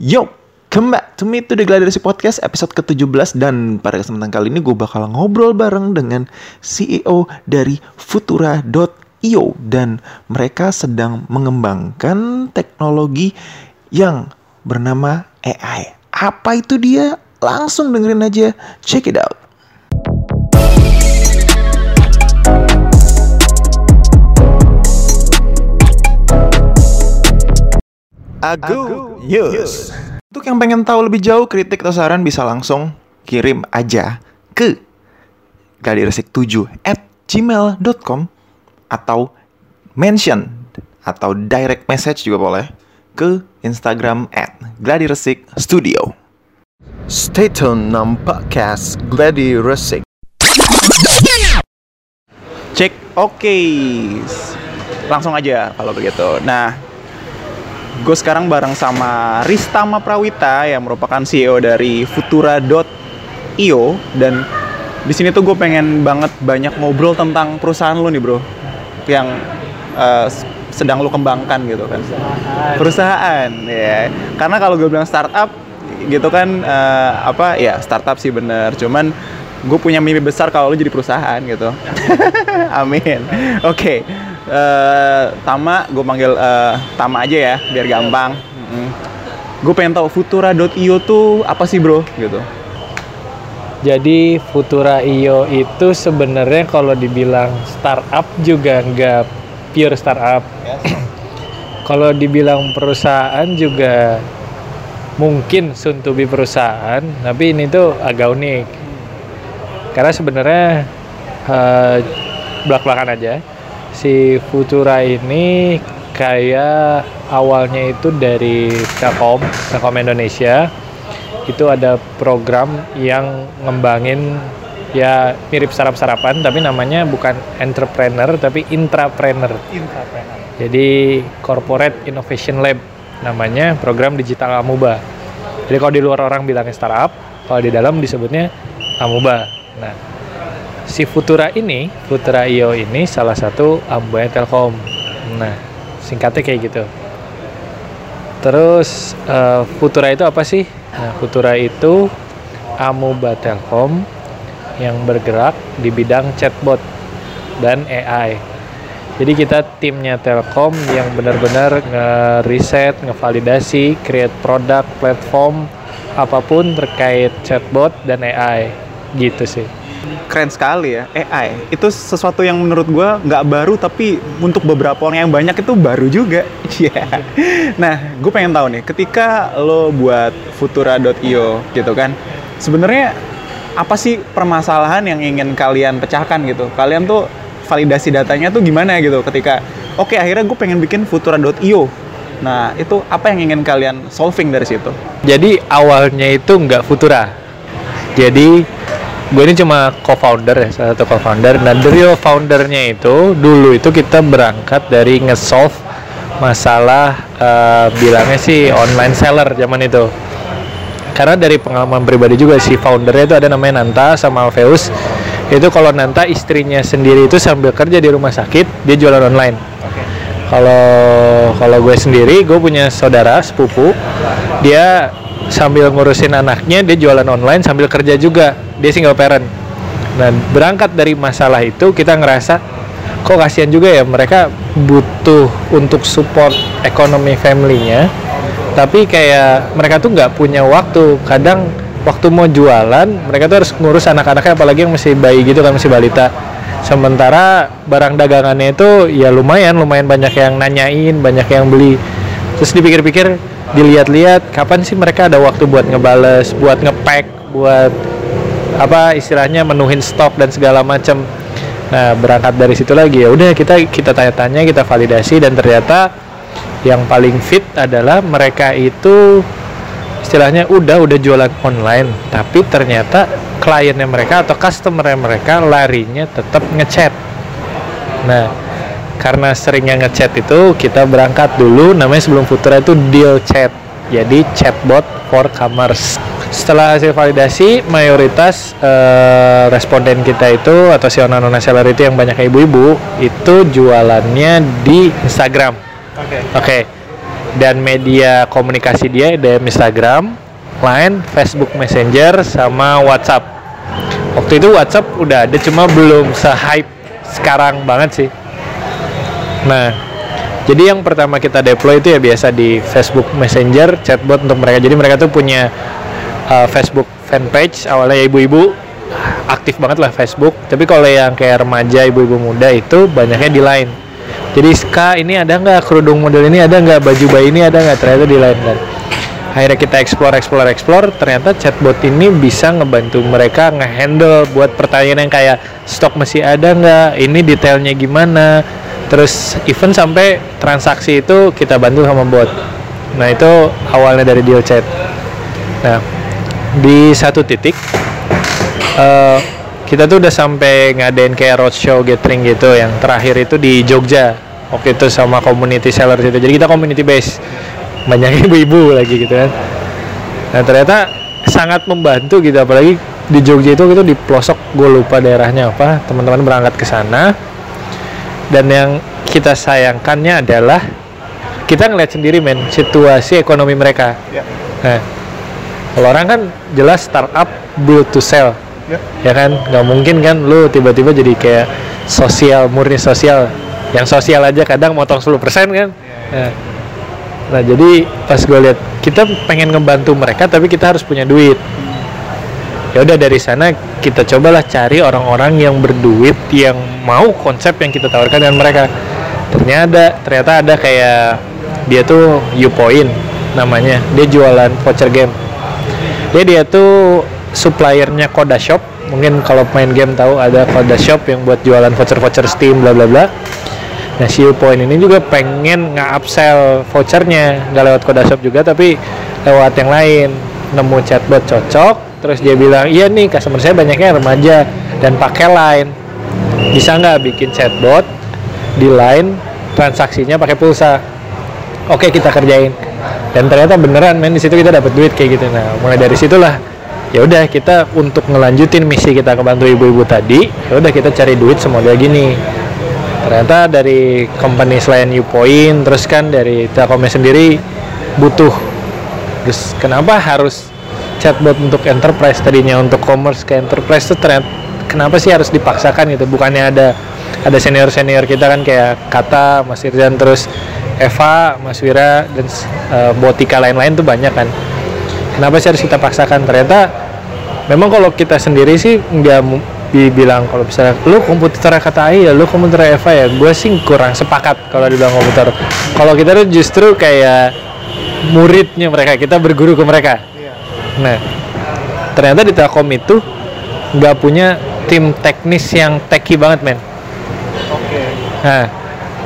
Yo, come back to me to the Gladiasi Podcast episode ke-17 dan pada kesempatan kali ini gue bakal ngobrol bareng dengan CEO dari Futura.io dan mereka sedang mengembangkan teknologi yang bernama AI. Apa itu dia? Langsung dengerin aja, check it out. Agu News. Untuk yang pengen tahu lebih jauh kritik atau saran bisa langsung kirim aja ke gladiresik7 at gmail.com atau mention atau direct message juga boleh ke Instagram at gladiresik studio. Stay tune nam podcast Gladi Resik. Cek, oke. Langsung aja kalau begitu. Nah, gue sekarang bareng sama Ristama Prawita yang merupakan CEO dari Futura.io dan di sini tuh gue pengen banget banyak ngobrol tentang perusahaan lu nih bro. Yang uh, sedang lu kembangkan gitu kan. Perusahaan, perusahaan ya. Karena kalau gue bilang startup gitu kan uh, apa ya startup sih bener. Cuman gue punya mimpi besar kalau lu jadi perusahaan gitu. Amin. Oke. okay. Uh, Tama gue panggil uh, Tama aja ya biar gampang mm. gue pengen tahu Futura.io tuh apa sih bro gitu jadi Futura.io itu sebenarnya kalau dibilang startup juga nggak pure startup. Yes. kalau dibilang perusahaan juga mungkin soon to be perusahaan, tapi ini tuh agak unik. Karena sebenarnya uh, belak-belakan aja. Si Futura ini kayak awalnya itu dari Telkom, Telkom Indonesia itu ada program yang ngembangin ya mirip sarap-sarapan tapi namanya bukan entrepreneur tapi intrapreneur. Intrapreneur. Jadi Corporate Innovation Lab namanya program digital Amuba. Jadi kalau di luar orang bilangnya startup, kalau di dalam disebutnya Amuba. Nah, si Futura ini, Futura IO ini salah satu Amuba Telkom. Nah, singkatnya kayak gitu. Terus uh, Futura itu apa sih? Nah, Futura itu Amuba Telkom yang bergerak di bidang chatbot dan AI. Jadi kita timnya Telkom yang benar-benar nge-reset, ngevalidasi, create produk, platform, apa pun terkait chatbot dan AI. Gitu sih keren sekali ya. AI itu sesuatu yang menurut gue nggak baru tapi untuk beberapa orang yang banyak itu baru juga. Yeah. nah gue pengen tahu nih ketika lo buat futura.io gitu kan sebenarnya apa sih permasalahan yang ingin kalian pecahkan gitu? Kalian tuh validasi datanya tuh gimana gitu ketika oke okay, akhirnya gue pengen bikin futura.io nah itu apa yang ingin kalian solving dari situ? Jadi awalnya itu nggak futura. Jadi gue ini cuma co-founder ya salah satu co-founder. Dan dari foundernya itu dulu itu kita berangkat dari nge-solve masalah uh, bilangnya sih online seller zaman itu. Karena dari pengalaman pribadi juga si foundernya itu ada namanya Nanta sama Alveus itu kalau Nanta istrinya sendiri itu sambil kerja di rumah sakit dia jualan online. Kalau kalau gue sendiri gue punya saudara sepupu. Dia sambil ngurusin anaknya dia jualan online sambil kerja juga. Dia single parent. Dan berangkat dari masalah itu kita ngerasa kok kasihan juga ya mereka butuh untuk support ekonomi familynya. Tapi kayak mereka tuh nggak punya waktu. Kadang waktu mau jualan mereka tuh harus ngurus anak-anaknya apalagi yang masih bayi gitu kan masih balita. Sementara barang dagangannya itu ya lumayan lumayan banyak yang nanyain banyak yang beli. Terus dipikir-pikir dilihat-lihat kapan sih mereka ada waktu buat ngebales, buat ngepack, buat apa istilahnya menuhin stok dan segala macam. Nah berangkat dari situ lagi ya udah kita kita tanya-tanya kita validasi dan ternyata yang paling fit adalah mereka itu istilahnya udah udah jualan online tapi ternyata kliennya mereka atau customernya mereka larinya tetap ngechat. Nah karena seringnya ngechat itu kita berangkat dulu namanya sebelum Futura itu deal chat jadi chatbot for commerce setelah hasil validasi mayoritas uh, responden kita itu atau si nona seller itu yang banyak ibu-ibu itu jualannya di Instagram oke okay. oke okay. dan media komunikasi dia ada Instagram, Line, Facebook Messenger, sama WhatsApp. Waktu itu WhatsApp udah ada cuma belum se-hype sekarang banget sih. Nah, jadi yang pertama kita deploy itu ya biasa di Facebook Messenger chatbot untuk mereka. Jadi mereka tuh punya uh, Facebook fanpage awalnya ibu-ibu aktif banget lah Facebook. Tapi kalau yang kayak remaja ibu-ibu muda itu banyaknya di Line. Jadi Ska ini ada nggak? Kerudung model ini ada nggak? Baju bayi ini ada nggak? Ternyata di Line dan akhirnya kita explore explore explore. Ternyata chatbot ini bisa ngebantu mereka ngehandle buat pertanyaan yang kayak stok masih ada nggak? Ini detailnya gimana terus even sampai transaksi itu kita bantu sama bot. Nah itu awalnya dari deal chat. Nah di satu titik uh, kita tuh udah sampai ngadain kayak roadshow gathering gitu. Yang terakhir itu di Jogja. Waktu itu sama community seller itu jadi kita community base. Banyak ibu-ibu lagi gitu kan. Nah ternyata sangat membantu gitu. Apalagi di Jogja itu itu di pelosok gue lupa daerahnya apa. Teman-teman berangkat ke sana dan yang kita sayangkannya adalah kita ngeliat sendiri men situasi ekonomi mereka. Ya. nah kalau orang kan jelas startup build to sell Ya. ya kan? Nggak mungkin kan lu tiba-tiba jadi kayak sosial murni sosial. Yang sosial aja kadang motong 10% kan? Nah, nah jadi pas gue lihat kita pengen ngebantu mereka tapi kita harus punya duit ya udah dari sana kita cobalah cari orang-orang yang berduit yang mau konsep yang kita tawarkan dengan mereka. Ternyata ternyata ada kayak dia tuh Upoint namanya. Dia jualan voucher game. Dia dia tuh suppliernya Koda Shop. Mungkin kalau main game tahu ada Koda Shop yang buat jualan voucher-voucher Steam bla bla bla. Nah si Upoint ini juga pengen nge-upsell vouchernya. Nggak lewat Koda Shop juga tapi lewat yang lain. Nemu chatbot cocok terus dia bilang iya nih customer saya banyaknya remaja dan pakai line. Bisa nggak bikin chatbot di line transaksinya pakai pulsa? Oke kita kerjain. Dan ternyata beneran men di situ kita dapat duit kayak gitu. Nah mulai dari situlah ya udah kita untuk ngelanjutin misi kita kebantu ibu-ibu tadi ya udah kita cari duit semodel gini. Ternyata dari company selain Upoint terus kan dari Telkomnya sendiri butuh. Terus kenapa harus chatbot untuk enterprise tadinya untuk commerce ke enterprise itu ternyata kenapa sih harus dipaksakan gitu? Bukannya ada ada senior senior kita kan kayak Kata Mas Irzan terus Eva Mas Wira dan uh, Botika lain-lain tuh banyak kan. Kenapa sih harus kita paksakan? Ternyata memang kalau kita sendiri sih nggak dibilang kalau misalnya lu komputer kata AI ya lu komputer Eva ya gue sih kurang sepakat kalau dibilang komputer. Kalau kita tuh justru kayak muridnya mereka kita berguru ke mereka nah ternyata di Telkom itu nggak punya tim teknis yang techy banget men. Oke. nah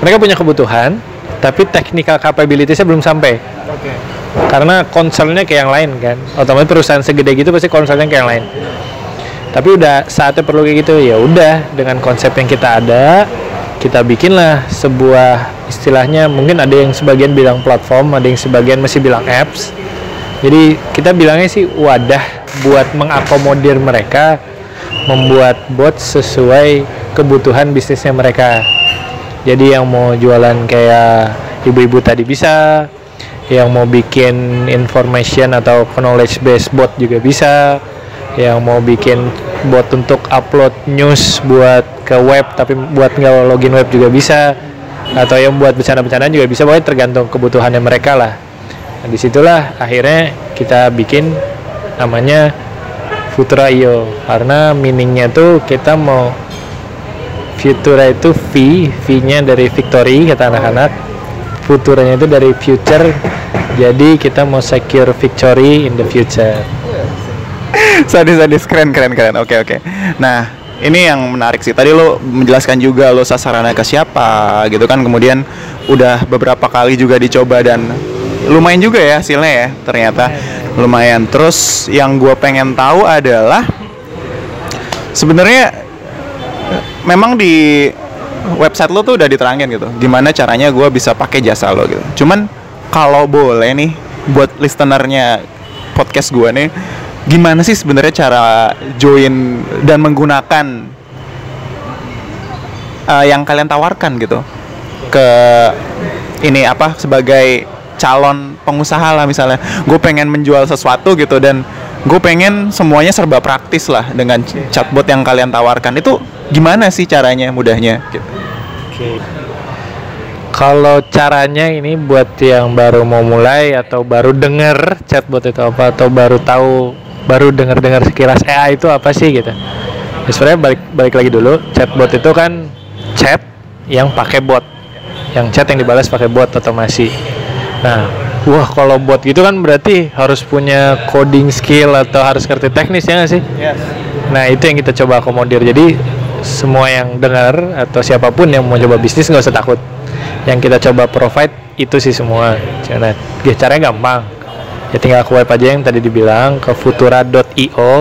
mereka punya kebutuhan tapi technical capabilitiesnya belum sampai. Oke. karena concernnya kayak yang lain kan. Otomatis perusahaan segede gitu pasti concernnya kayak yang lain. Tapi udah saatnya perlu kayak gitu ya udah dengan konsep yang kita ada kita bikinlah sebuah istilahnya mungkin ada yang sebagian bilang platform ada yang sebagian masih bilang apps jadi kita bilangnya sih wadah buat mengakomodir mereka membuat bot sesuai kebutuhan bisnisnya mereka. Jadi yang mau jualan kayak ibu-ibu tadi bisa yang mau bikin information atau knowledge based bot juga bisa yang mau bikin bot untuk upload news buat ke web tapi buat nggak login web juga bisa atau yang buat bercanda-bercandaan juga bisa. Pokoknya tergantung kebutuhannya mereka lah nah, di situlah akhirnya kita bikin namanya Futura.io karena meaningnya tuh kita mau Futura itu V, V-nya dari victory kata anak-anak. Futuranya itu dari future. Jadi kita mau secure victory in the future. sadis sadis keren keren keren oke oke nah ini yang menarik sih tadi lo menjelaskan juga lo sasarannya ke siapa gitu kan kemudian udah beberapa kali juga dicoba dan lumayan juga ya hasilnya ya ternyata. Lumayan. Terus yang gue pengen tahu adalah sebenarnya memang di website lo tuh udah diterangin gitu gimana caranya gue bisa pakai jasa lo gitu. Cuman kalau boleh nih buat listenernya podcast gue nih gimana sih sebenarnya cara join dan menggunakan eh, yang kalian tawarkan gitu ke ini apa sebagai calon pengusaha lah misalnya gue pengen menjual sesuatu gitu dan gue pengen semuanya serba praktis lah dengan chatbot yang kalian tawarkan itu gimana sih caranya mudahnya gitu. Kalau caranya ini buat yang baru mau mulai atau baru denger chatbot itu apa atau baru tahu baru denger-dengar sekilas AI itu apa sih gitu. Ya, sebenarnya balik balik lagi dulu chatbot itu kan chat yang pakai bot, yang chat yang dibalas pakai bot otomasi. Nah, wah kalau bot gitu kan berarti harus punya coding skill atau harus ngerti teknis ya nggak sih? Nah itu yang kita coba akomodir. Jadi semua yang dengar atau siapa pun yang mau coba bisnis nggak usah takut. Yang kita coba provide itu sih semua. Nah, ya, caranya gampang. Ya tinggal ke web aja yang tadi dibilang ke futura.io.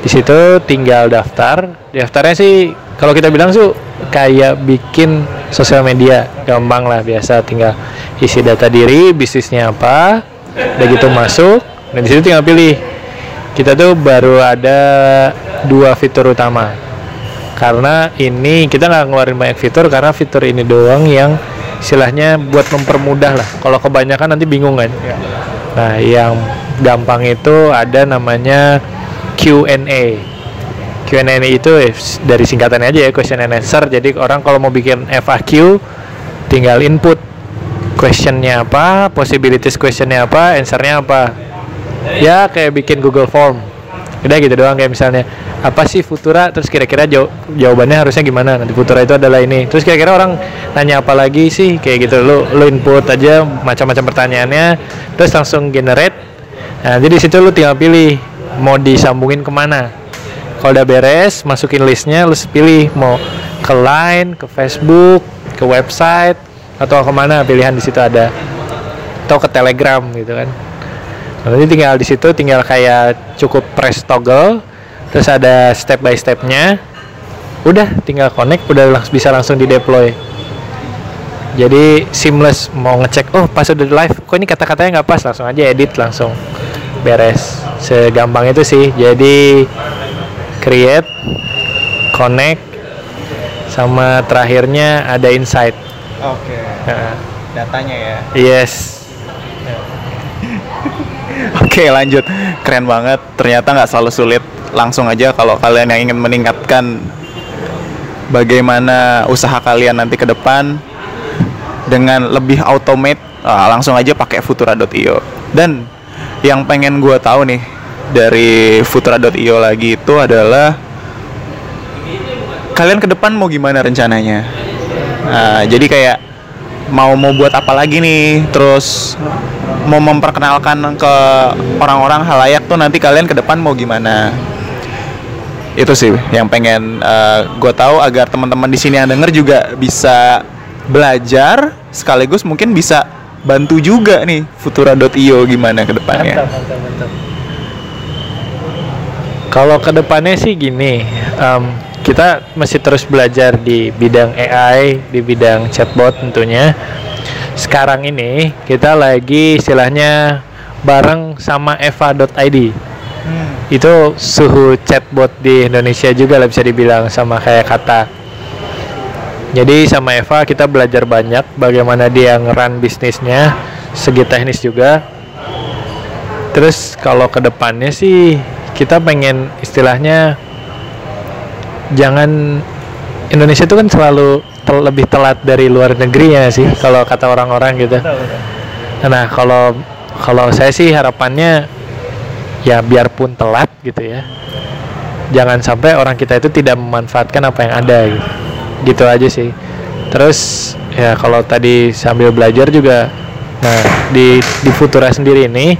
Di situ tinggal daftar. Daftarnya sih kalau kita bilang tuh kayak bikin sosial media, gampang lah biasa. Tinggal isi data diri, bisnisnya apa, udah gitu masuk. Dan di situ tinggal pilih. Kita tuh baru ada dua fitur utama. Karena ini kita nggak ngeluarin banyak fitur karena fitur ini doang yang istilahnya buat mempermudah lah. Kalau kebanyakan nanti bingung kan. Nah yang gampang itu ada namanya Q&A Q&A itu eh, dari singkatannya aja ya question and answer. Jadi orang kalau mau bikin FAQ tinggal input questionnya apa possibilities questionnya apa answernya apa. Ya kayak bikin Google Form. Udah gitu doang kayak misalnya apa sih Futura? Terus kira-kira jaw jawabannya harusnya gimana? Nanti Futura itu adalah ini. Terus kira-kira orang nanya apa lagi sih? Kayak gitu lu lu input aja macam-macam pertanyaannya terus langsung generate. Nah jadi situ lu tinggal pilih mau disambungin ke mana kalau udah beres masukin listnya lu pilih mau ke Line ke Facebook ke website atau ke mana pilihan di situ ada atau ke Telegram gitu kan Nanti tinggal di situ tinggal kayak cukup press toggle, terus ada step by stepnya. Udah tinggal connect, udah lang bisa langsung di deploy. Jadi seamless mau ngecek, oh pas udah live, kok ini kata-katanya nggak pas, langsung aja edit langsung beres. Segampang itu sih. Jadi create, connect, sama terakhirnya ada insight. Oke. Nah, Datanya ya. yes. Oke lanjut keren banget ternyata nggak selalu sulit langsung aja kalau kalian yang ingin meningkatkan bagaimana usaha kalian nanti ke depan dengan lebih automate ah, langsung aja pakai futura.io dan yang pengen gue tahu nih dari futura.io lagi itu adalah kalian ke depan mau gimana rencananya? Nah, jadi kayak mau mau buat apa lagi nih? Terus mau memperkenalkan ke orang-orang halayak tuh nanti kalian ke depan mau gimana? Itu sih yang pengen gue tahu agar teman-teman di sini yang denger juga bisa belajar sekaligus mungkin bisa bantu juga nih futura.io gimana ke depannya. Mantap, mantap, mantap. Kalau ke depannya sih gini, em, kita masih terus belajar di bidang AI, di bidang chatbot tentunya. Sekarang ini kita lagi istilahnya bareng sama eva.id. Itu suhu chatbot di Indonesia juga lah bisa dibilang sama kayak kata. Jadi sama Eva kita belajar banyak bagaimana dia ngeran bisnisnya, segi teknis juga. Terus kalau ke depannya sih kita pengen istilahnya jangan Indonesia itu kan selalu tel- lebih telat dari luar negeri ya sih kalau kata orang-orang gitu. Nah kalau kalau saya sih harapannya ya biarpun telat gitu ya, jangan sampai orang kita itu tidak memanfaatkan apa yang ada gitu, gitu aja sih. Terus ya kalau tadi sambil belajar juga, nah di di Futura sendiri ini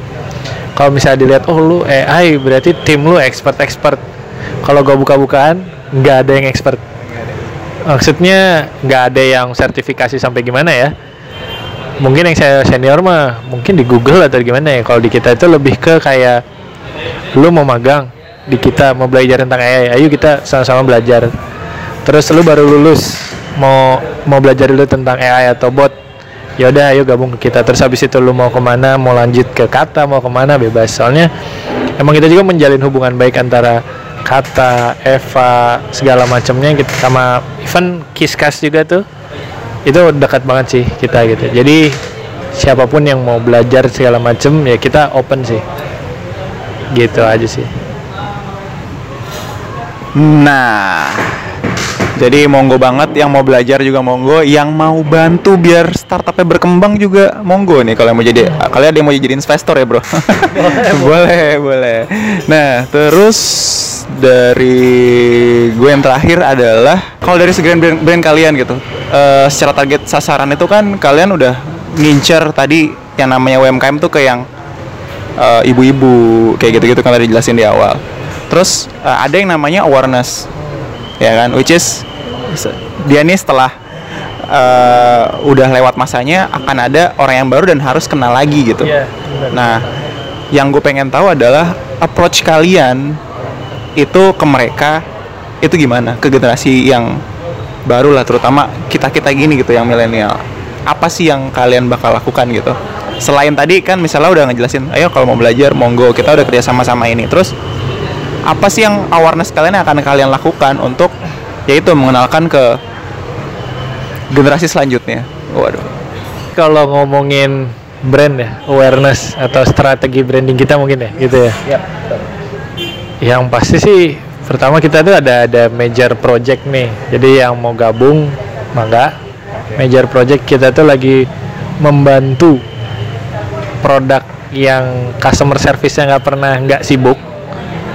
kalau misalnya dilihat oh lu AI berarti tim lu expert expert kalau gua buka-bukaan nggak ada yang expert. Maksudnya nggak ada yang sertifikasi sampai gimana ya? Mungkin yang saya senior mah mungkin di Google atau gimana ya? Kalau di kita itu lebih ke kayak lu mau magang di kita mau belajar tentang AI ayo kita sama-sama belajar. Terus lu baru lulus mau mau belajar dulu tentang AI atau bot ya udah ayo gabung ke kita. Terus habis itu lu mau ke mana mau lanjut ke kata mau ke mana bebas. Soalnya emang kita juga menjalin hubungan baik antara kata Eva segala macamnya gitu sama even Kiskas juga tuh. Itu dekat banget sih kita gitu. Jadi siapa pun yang mau belajar segala macem ya kita open sih. Gitu aja sih. Nah, jadi monggo banget yang mau belajar juga monggo, yang mau bantu biar startupnya berkembang juga monggo nih kalau yang mau jadi kalian ada yang mau jadi investor ya bro. boleh, boleh. Nah, terus dari gue yang terakhir adalah kalau dari segi brand, brand kalian gitu, eh, secara target sasaran itu kan kalian udah ngincer tadi yang namanya UMKM tuh ke yang eh, ibu-ibu kayak gitu-gitu kan tadi dijelasin di awal. Terus eh, ada yang namanya awareness, ya kan, which is dia nih setelah eh, udah lewat masanya akan ada orang yang baru dan harus kenal lagi gitu. Iya, Nah, yang gue pengen tahu adalah approach kalian itu ke mereka itu gimana? Ke generasi yang baru lah terutama kita kita gini gitu yang milenial. Apa sih yang kalian bakal lakukan gitu? Selain tadi kan misalnya udah ngejelasin ayo kalau mau belajar monggo kita udah kerja sama sama ini. Terus apa sih yang awareness kalian yang akan kalian lakukan untuk yaitu mengenalkan ke generasi selanjutnya. Waduh. Kalau ngomongin brand ya awareness atau strategi branding kita mungkin ya gitu ya? Yang pasti sih pertama kita tuh ada ada major project nih. Jadi yang mau gabung mangga. Major project kita tuh lagi membantu produk yang customer service-nya nggak pernah nggak sibuk.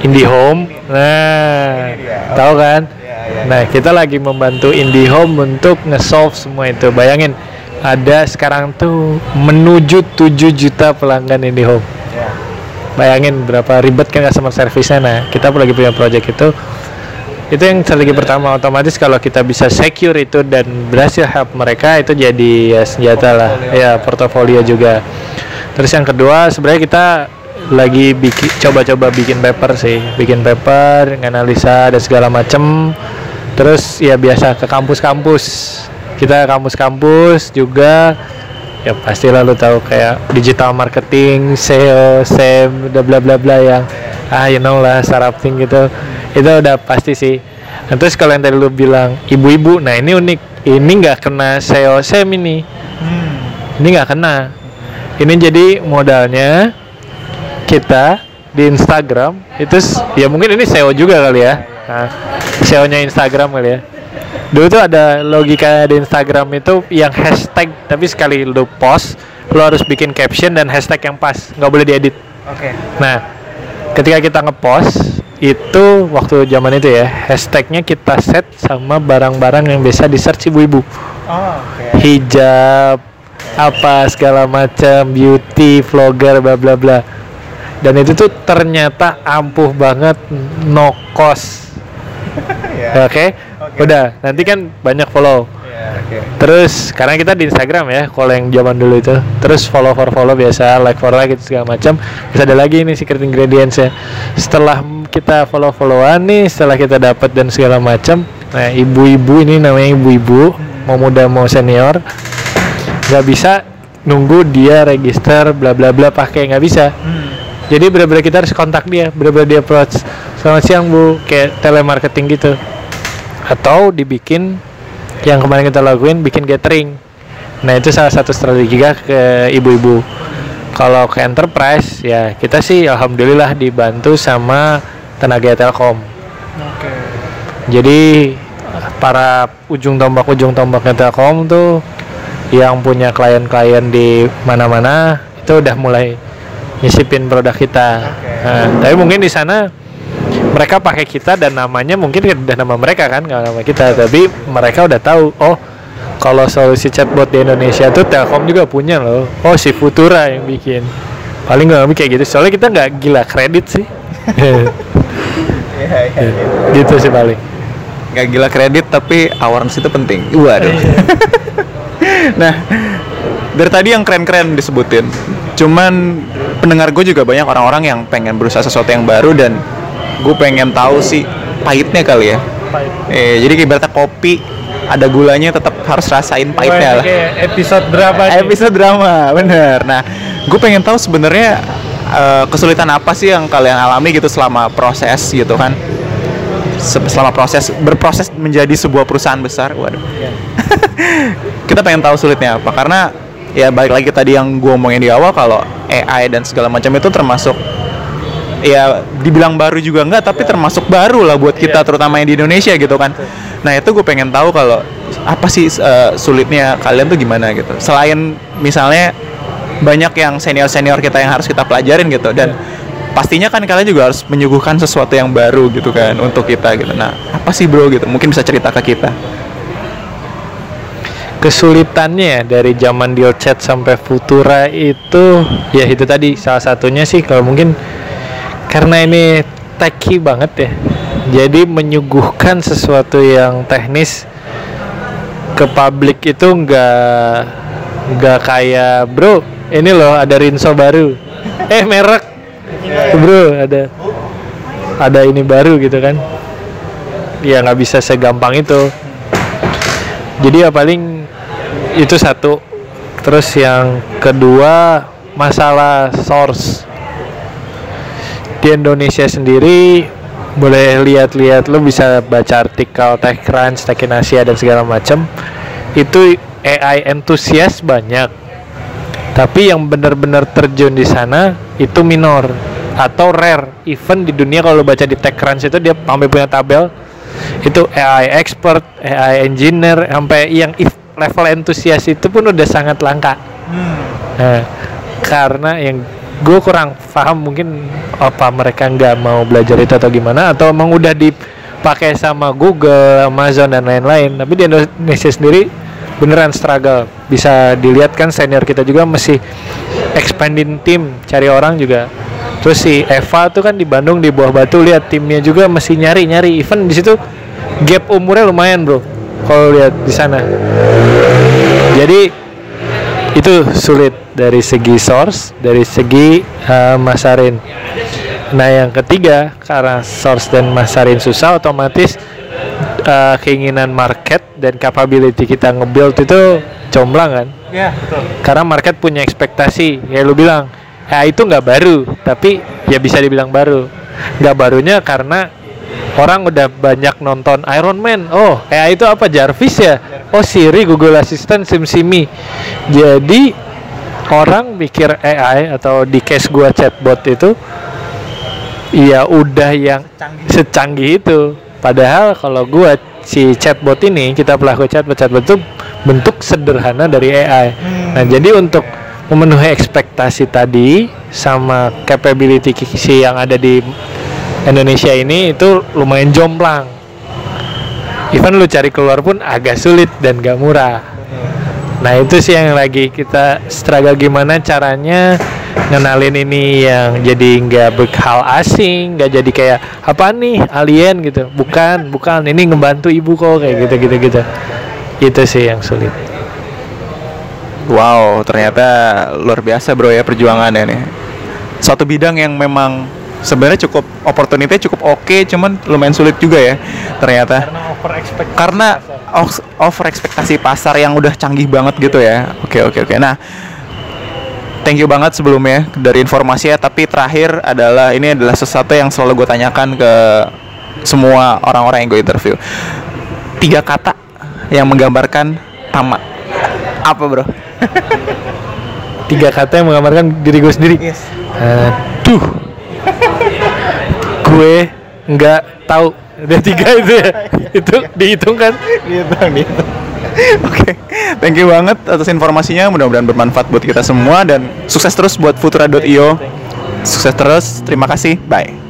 IndiHome. Nah tahu kan nah kita lagi membantu IndiHome untuk nge-solve semua itu. Bayangin ada sekarang tuh menuju 7 juta pelanggan IndiHome. Bayangin berapa ribet kan customer service-nya nah kita lagi punya project itu. Itu yang strategi pertama. Otomatis kalau kita bisa secure itu dan berhasil help mereka itu jadi ya senjata lah. Ya portofolio juga. Terus yang kedua sebenarnya kita lagi bikin coba-coba bikin paper sih. Bikin paper analisa dan segala macem terus ya biasa ke kampus-kampus kita kampus-kampus juga ya pasti lalu tahu kayak digital marketing, SEO, SEM, bla bla bla bla yang ah you know lah startup-thing gitu. Itu udah pasti sih. Nah, terus kalau yang tadi lu bilang ibu-ibu, nah ini unik. Ini nggak kena SEO SEM ini. Ini nggak kena. Ini jadi modalnya kita di Instagram itu ya mungkin ini SEO juga kali ya. Nah, SEO-nya Instagram kali ya. Dulu tuh ada logika di Instagram itu yang hashtag tapi sekali lu post lu harus bikin caption dan hashtag yang pas. Nggak boleh diedit. Oke. Nah ketika kita ngepost itu waktu zaman itu ya hashtagnya kita set sama barang-barang yang biasa di search ibu-ibu. Oh, oke. Hijab apa segala macam beauty vlogger bla bla bla. Dan itu tuh ternyata ampuh banget no cost ya. Oke Oke. udah. Nanti kan banyak follow. Ya, oke. Terus karena kita di Instagram ya kalau yang zaman dulu itu. Terus follow for follow biasa like for like gitu segala macam. Terus ada lagi nih secret ingredients ya setelah kita follow followan nih setelah kita dapat dan segala macam nah ibu-ibu ini namanya ibu-ibu mau muda mau senior nggak bisa nunggu dia register bla bla bla pakai nggak bisa. Jadi benar-benar kita harus kontak dia benar-benar dia approach selamat siang bu. Kayak telemarketing gitu. Atau dibikin yang kemarin kita lakuin bikin gathering. Nah itu salah satu strategi kita ke ibu-ibu. Kalau ke enterprise ya kita sih alhamdulillah dibantu sama tenaga telkom. Oke. Jadi para ujung tombak ujung tombaknya telkom tuh yang punya klien-klien di mana-mana itu udah mulai nyisipin produk kita. Nah, tapi mungkin di sana mereka pakai kita dan namanya mungkin udah nama mereka kan nggak nama kita. Tapi mereka udah tahu oh kalau solusi chatbot di Indonesia tuh Telkom juga punya loh. Oh si Futura yang bikin. Paling nggak kayak gitu. Soalnya kita nggak gila kredit sih. Iya, iya, iya. gitu sih paling. Nggak gila kredit tapi awareness itu penting. Waduh. Nah dari tadi yang keren-keren disebutin. Cuman pendengar gue juga banyak orang-orang yang pengen berusaha sesuatu yang baru dan gue pengen tahu sih pahitnya kali ya. Eh, jadi ibaratnya kopi ada gulanya tetap harus rasain pahitnya lah. episode berapa episode drama bener. Nah gue pengen tahu sebenarnya eh, kesulitan apa sih yang kalian alami gitu selama proses gitu kan? Se- selama proses berproses menjadi sebuah perusahaan besar waduh. Kita pengen tahu sulitnya apa karena ya balik lagi tadi yang gue omongin di awal kalau AI dan segala macam itu termasuk ya dibilang baru juga enggak tapi termasuk baru lah buat kita terutama yang di Indonesia gitu kan. Nah itu gue pengen tahu kalau apa sih eh, sulitnya kalian tuh gimana gitu. Selain misalnya banyak yang senior senior kita yang harus kita pelajarin gitu dan pastinya kan kalian juga harus menyuguhkan sesuatu yang baru gitu kan untuk kita gitu. Nah apa sih bro gitu? Mungkin bisa cerita ke kita. Kesulitannya ya dari zaman deal chat sampai Futura itu ya itu tadi salah satunya sih kalau mungkin karena ini techy banget ya. Jadi menyuguhkan sesuatu yang teknis ke publik itu nggak nggak kayak bro ini loh ada rinso baru. Eh merek. Bro ada ada ini baru gitu kan. Ya nggak bisa segampang itu. Jadi ya paling itu satu. Terus yang kedua masalah source di Indonesia sendiri boleh lihat-lihat lo bisa baca artikel TechCrunch, Tech in Asia dan segala macam itu AI entusias banyak. Tapi yang benar-benar terjun di sana itu minor atau rare. Even di dunia kalau baca di TechCrunch itu dia sampai punya tabel. Itu AI expert, AI engineer sampai yang level entusias itu pun udah sangat langka. Nah, karena yang gue kurang paham mungkin apa mereka nggak mau belajar itu atau gimana atau emang udah dipakai sama Google, Amazon dan lain-lain. Tapi di Indonesia sendiri beneran struggle. Bisa dilihat kan senior kita juga masih expanding tim, cari orang juga. Terus si Eva tuh kan di Bandung di Buah Batu lihat timnya juga masih nyari-nyari. Even di situ gap umurnya lumayan, Bro kalau lihat di sana. Jadi itu sulit dari segi source, dari segi uh, masarin. Nah yang ketiga karena source dan masarin susah, otomatis uh, keinginan market dan capability kita nge-build itu comblang kan? Iya betul. Karena market punya ekspektasi, ya lu bilang, ya itu nggak baru, tapi ya bisa dibilang baru. Nggak barunya karena orang udah banyak nonton Iron Man. Oh, AI itu apa? Jarvis ya? Oh, Siri, Google Assistant, SimSimi. Jadi orang mikir AI atau di case gua chatbot itu ya udah yang secanggih, itu. Padahal kalau gua si chatbot ini kita pelaku chatbot chatbot itu bentuk sederhana dari AI. Nah, jadi untuk memenuhi ekspektasi tadi sama capability si yang ada di Indonesia ini itu lumayan jomplang. Even lu cari keluar pun agak sulit dan gak murah. Nah itu sih yang lagi kita struggle gimana caranya ngenalin ini yang jadi nggak berhal asing, nggak jadi kayak apa nih alien gitu. Bukan, bukan. Ini ngebantu ibu kok kayak gitu gitu gitu. Itu sih yang sulit. Wow, ternyata luar biasa bro ya perjuangannya nih. Suatu bidang yang memang sebenarnya cukup opportunity cukup oke okay, cuman lumayan sulit juga ya ternyata. Karena over ekspektasi. karena o- over ekspektasi pasar yang udah canggih banget gitu ya. Oke oke oke. Nah thank you banget sebelumnya dari informasinya tapi terakhir adalah ini adalah sesuatu yang selalu gue tanyakan ke semua orang-orang yang gue interview. Tiga kata yang menggambarkan tamat apa bro? Tiga kata yang menggambarkan diri gue sendiri. yes. Aduh. Gue nggak tahu. Ada tiga itu ya. itu dihitung kan? gitu gitu Oke, thank you banget atas informasinya. Mudah-mudahan bermanfaat buat kita semua dan sukses terus buat Futura.io. Sukses terus. Terima kasih. Bye.